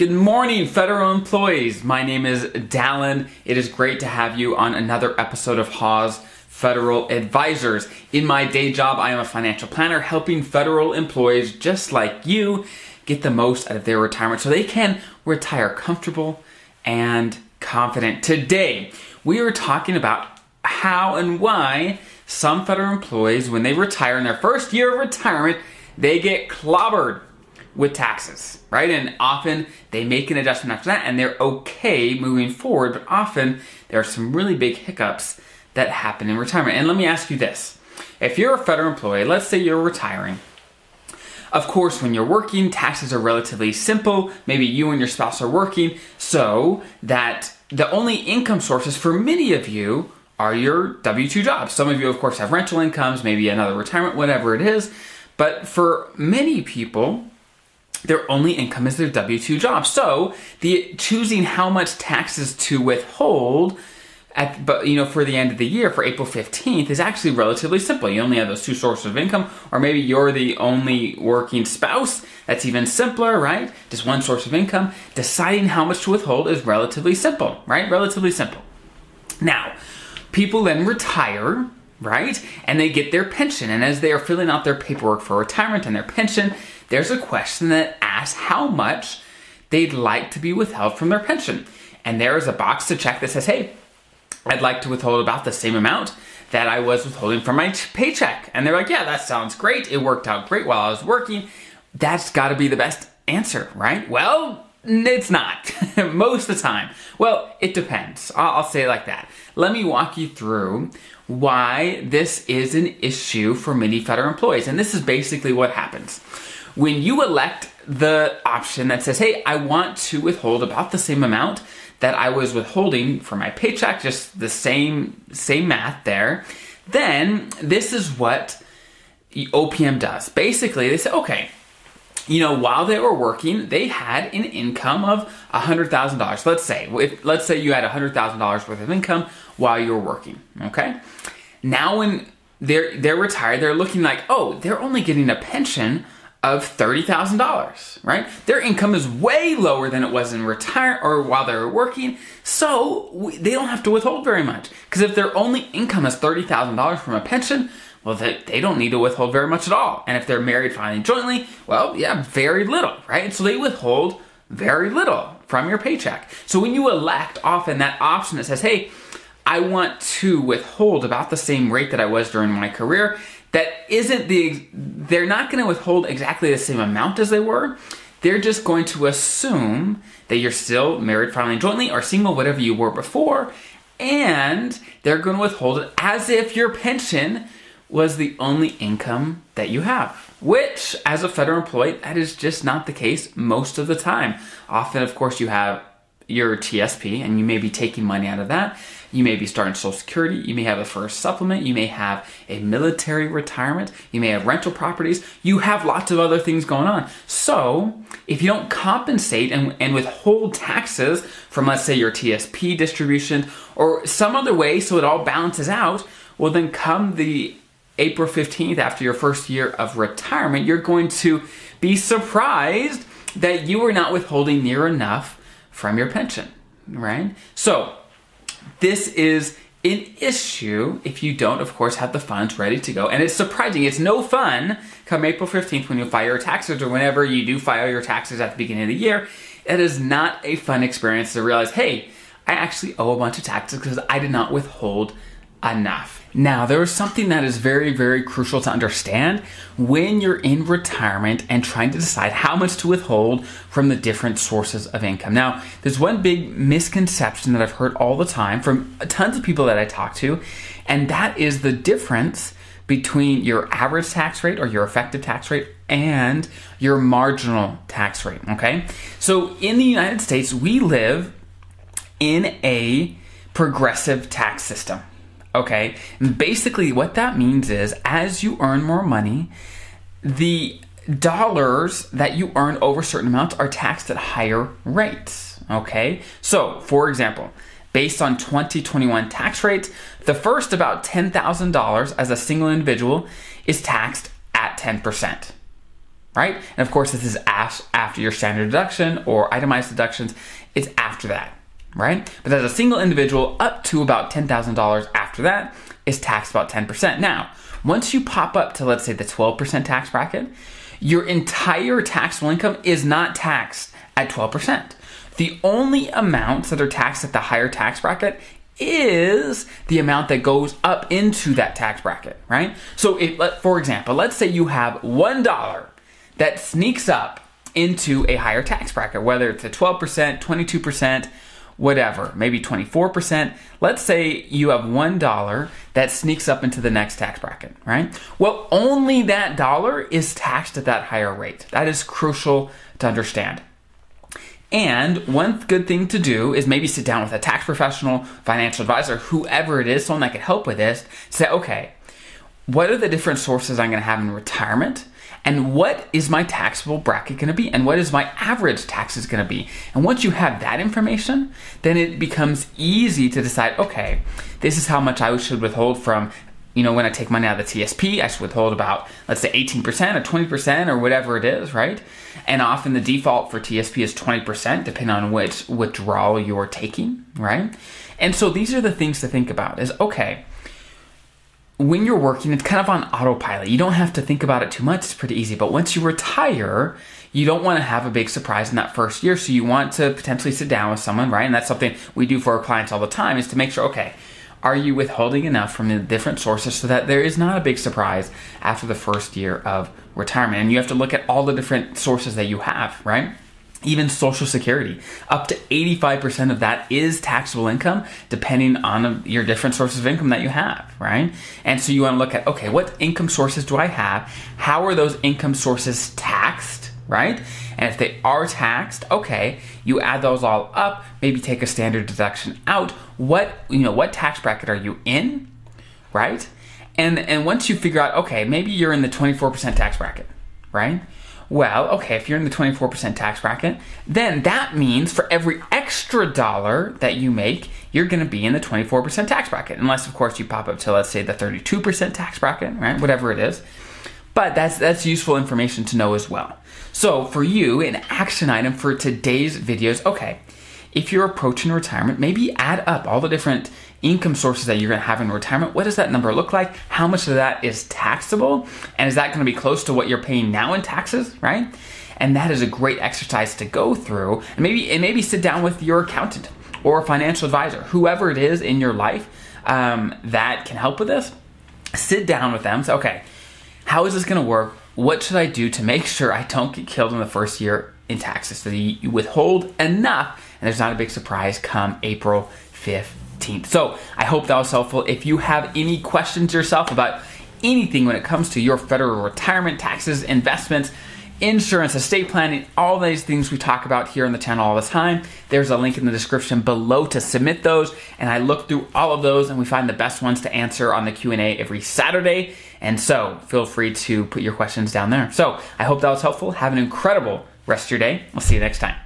Good morning, federal employees. My name is Dallin. It is great to have you on another episode of Haws Federal Advisors. In my day job, I am a financial planner helping federal employees just like you get the most out of their retirement so they can retire comfortable and confident. Today, we are talking about how and why some federal employees, when they retire in their first year of retirement, they get clobbered with taxes, right? And often they make an adjustment after that and they're okay moving forward, but often there are some really big hiccups that happen in retirement. And let me ask you this if you're a federal employee, let's say you're retiring. Of course, when you're working, taxes are relatively simple. Maybe you and your spouse are working, so that the only income sources for many of you are your W 2 jobs. Some of you, of course, have rental incomes, maybe another retirement, whatever it is. But for many people, their only income is their W 2 job. So the choosing how much taxes to withhold at, but you know, for the end of the year, for April 15th, is actually relatively simple. You only have those two sources of income, or maybe you're the only working spouse. That's even simpler, right? Just one source of income. Deciding how much to withhold is relatively simple, right? Relatively simple. Now, people then retire, right? And they get their pension. And as they are filling out their paperwork for retirement and their pension, there's a question that asks how much they'd like to be withheld from their pension. And there is a box to check that says, hey, I'd like to withhold about the same amount that I was withholding from my paycheck. And they're like, yeah, that sounds great. It worked out great while I was working. That's got to be the best answer, right? Well, it's not most of the time. Well, it depends. I'll, say it like that. Let me walk you through why this is an issue for many federal employees. And this is basically what happens. When you elect the option that says, hey, I want to withhold about the same amount that I was withholding for my paycheck, just the same same math there, then this is what OPM does. Basically, they say, okay, you know, while they were working, they had an income of $100,000. Let's say, if, let's say you had $100,000 worth of income while you were working, okay? Now when they're, they're retired, they're looking like, oh, they're only getting a pension of $30,000, right? Their income is way lower than it was in retire or while they were working. So they don't have to withhold very much. Because if their only income is $30,000 from a pension, well, they, they don't need to withhold very much at all. And if they're married filing jointly, well, yeah, very little, right? So they withhold very little from your paycheck. So when you elect often that option that says, hey, I want to withhold about the same rate that I was during my career, that isn't the they're not going to withhold exactly the same amount as they were. They're just going to assume that you're still married filing jointly or single whatever you were before and they're going to withhold it as if your pension was the only income that you have which as a federal employee that is just not the case most of the time. Often of course you have your TSP and you may be taking money out of that. You may be starting Social Security. You may have a FERS supplement. You may have a military retirement. You may have rental properties. You have lots of other things going on. So, if you don't compensate and, and withhold taxes from, let's say, your TSP distribution or some other way so it all balances out, well, then come the April 15th after your first year of retirement, you're going to be surprised that you are not withholding near enough from your pension, right? So, this is an issue if you don't, of course, have the funds ready to go. And it's surprising. It's no fun come April 15th when you file your taxes or whenever you do file your taxes at the beginning of the year. It is not a fun experience to realize, hey, I actually owe a bunch of taxes because I did not withhold enough. Now, there is something that is very, very crucial to understand when you're in retirement and trying to decide how much to withhold from the different sources of income. Now, there's one big misconception that I've heard all the time from tons of people that I talk to, and that is the difference between your average tax rate or your effective tax rate and your marginal tax rate. Okay? So, in the United States, we live in a progressive tax system. Okay. And basically, what that means is as you earn more money, the dollars that you earn over certain amounts are taxed at higher rates. Okay. So, for example, based on 2021 tax rates, the first about $10,000 as a single individual is taxed at 10%. right? And of course, this is after your standard deduction or itemized deductions. It's after that, right? But as a single individual, up to about $10,000 after that is taxed about 10%. Now, once you pop up to, let's say, the 12% tax bracket, your entire taxable income is not taxed at 12%. The only amounts that are taxed at the higher tax bracket is the amount that goes up into that tax bracket, right? So, if, for example, let's say you have $1 that sneaks up into a higher tax bracket, whether it's a 12%, 22%, whatever, maybe 24%. Let's say you have $1 that sneaks up into the next tax bracket, right? Well, only that dollar is taxed at that higher rate. That is crucial to understand. And one good thing to do is maybe sit down with a tax professional, financial advisor, whoever it is, someone that can help with this. Say, okay, what are the different sources I'm going to have in retirement? And what is my taxable bracket going to be? And what is my average taxes going to be? And once you have that information then it becomes easy to decide okay this is how much i should withhold from you know when i take money out of the tsp i should withhold about let's say 18% or 20% or whatever it is right? And often the default for tsp is 20% depending on which withdrawal you're taking right? And so these are the things to think about is okay when you're working, it's kind of on autopilot. You don't have to think about it too much. It's pretty easy. But once you retire, you don't want to have a big surprise in that first year. So you want to potentially sit down with someone, right? And that's something we do for our clients all the time is to make sure, okay, are you withholding enough from the different sources so that there is not a big surprise after the first year of retirement? And you have to look at all the different sources that you have, right? Even Social Security. Up to 85% of that is taxable income, depending on um, your different sources of income that you have, right? And so you want to look at, okay, what income sources do I have? How are those income sources taxed, right? And if they are taxed, okay, you add those all up, maybe take a standard deduction out. What, you know, what tax bracket are you in, right? And, and once you figure out, okay, maybe you're in the 24% tax bracket, right? Well, okay, if you're in the 24% tax bracket, then that means for every extra dollar that you make, you're going to be in the 24% tax bracket. Unless, of course, you pop up to, let's say, the 32% tax bracket, right? Whatever it is. But that's that's useful information to know as well. So for you, an action item for today's videos, okay, if you're approaching retirement, maybe add up all the different income sources that you're going to have in retirement. What does that number look like? How much of that is taxable? And is that going to be close to what you're paying now in taxes, right? And that is a great exercise to go through. And maybe and maybe sit down with your accountant or financial advisor, whoever it is in your life um, that can help with this. Sit down with them. Say, okay, how is this going to work? What should I do to make sure I don't get killed in the first year in taxes? So you withhold enough and there's not a big surprise come April 15th. So I hope that was helpful. If you have any questions yourself about anything when it comes to your federal retirement taxes, investments, insurance, estate planning, all these things we talk about here on the channel all the time. There's a link in the description below to submit those, and I look through all of those and we find the best ones to answer on the Q&A every Saturday. And so, feel free to put your questions down there. So, I hope that was helpful. Have an incredible rest of your day. We'll see you next time.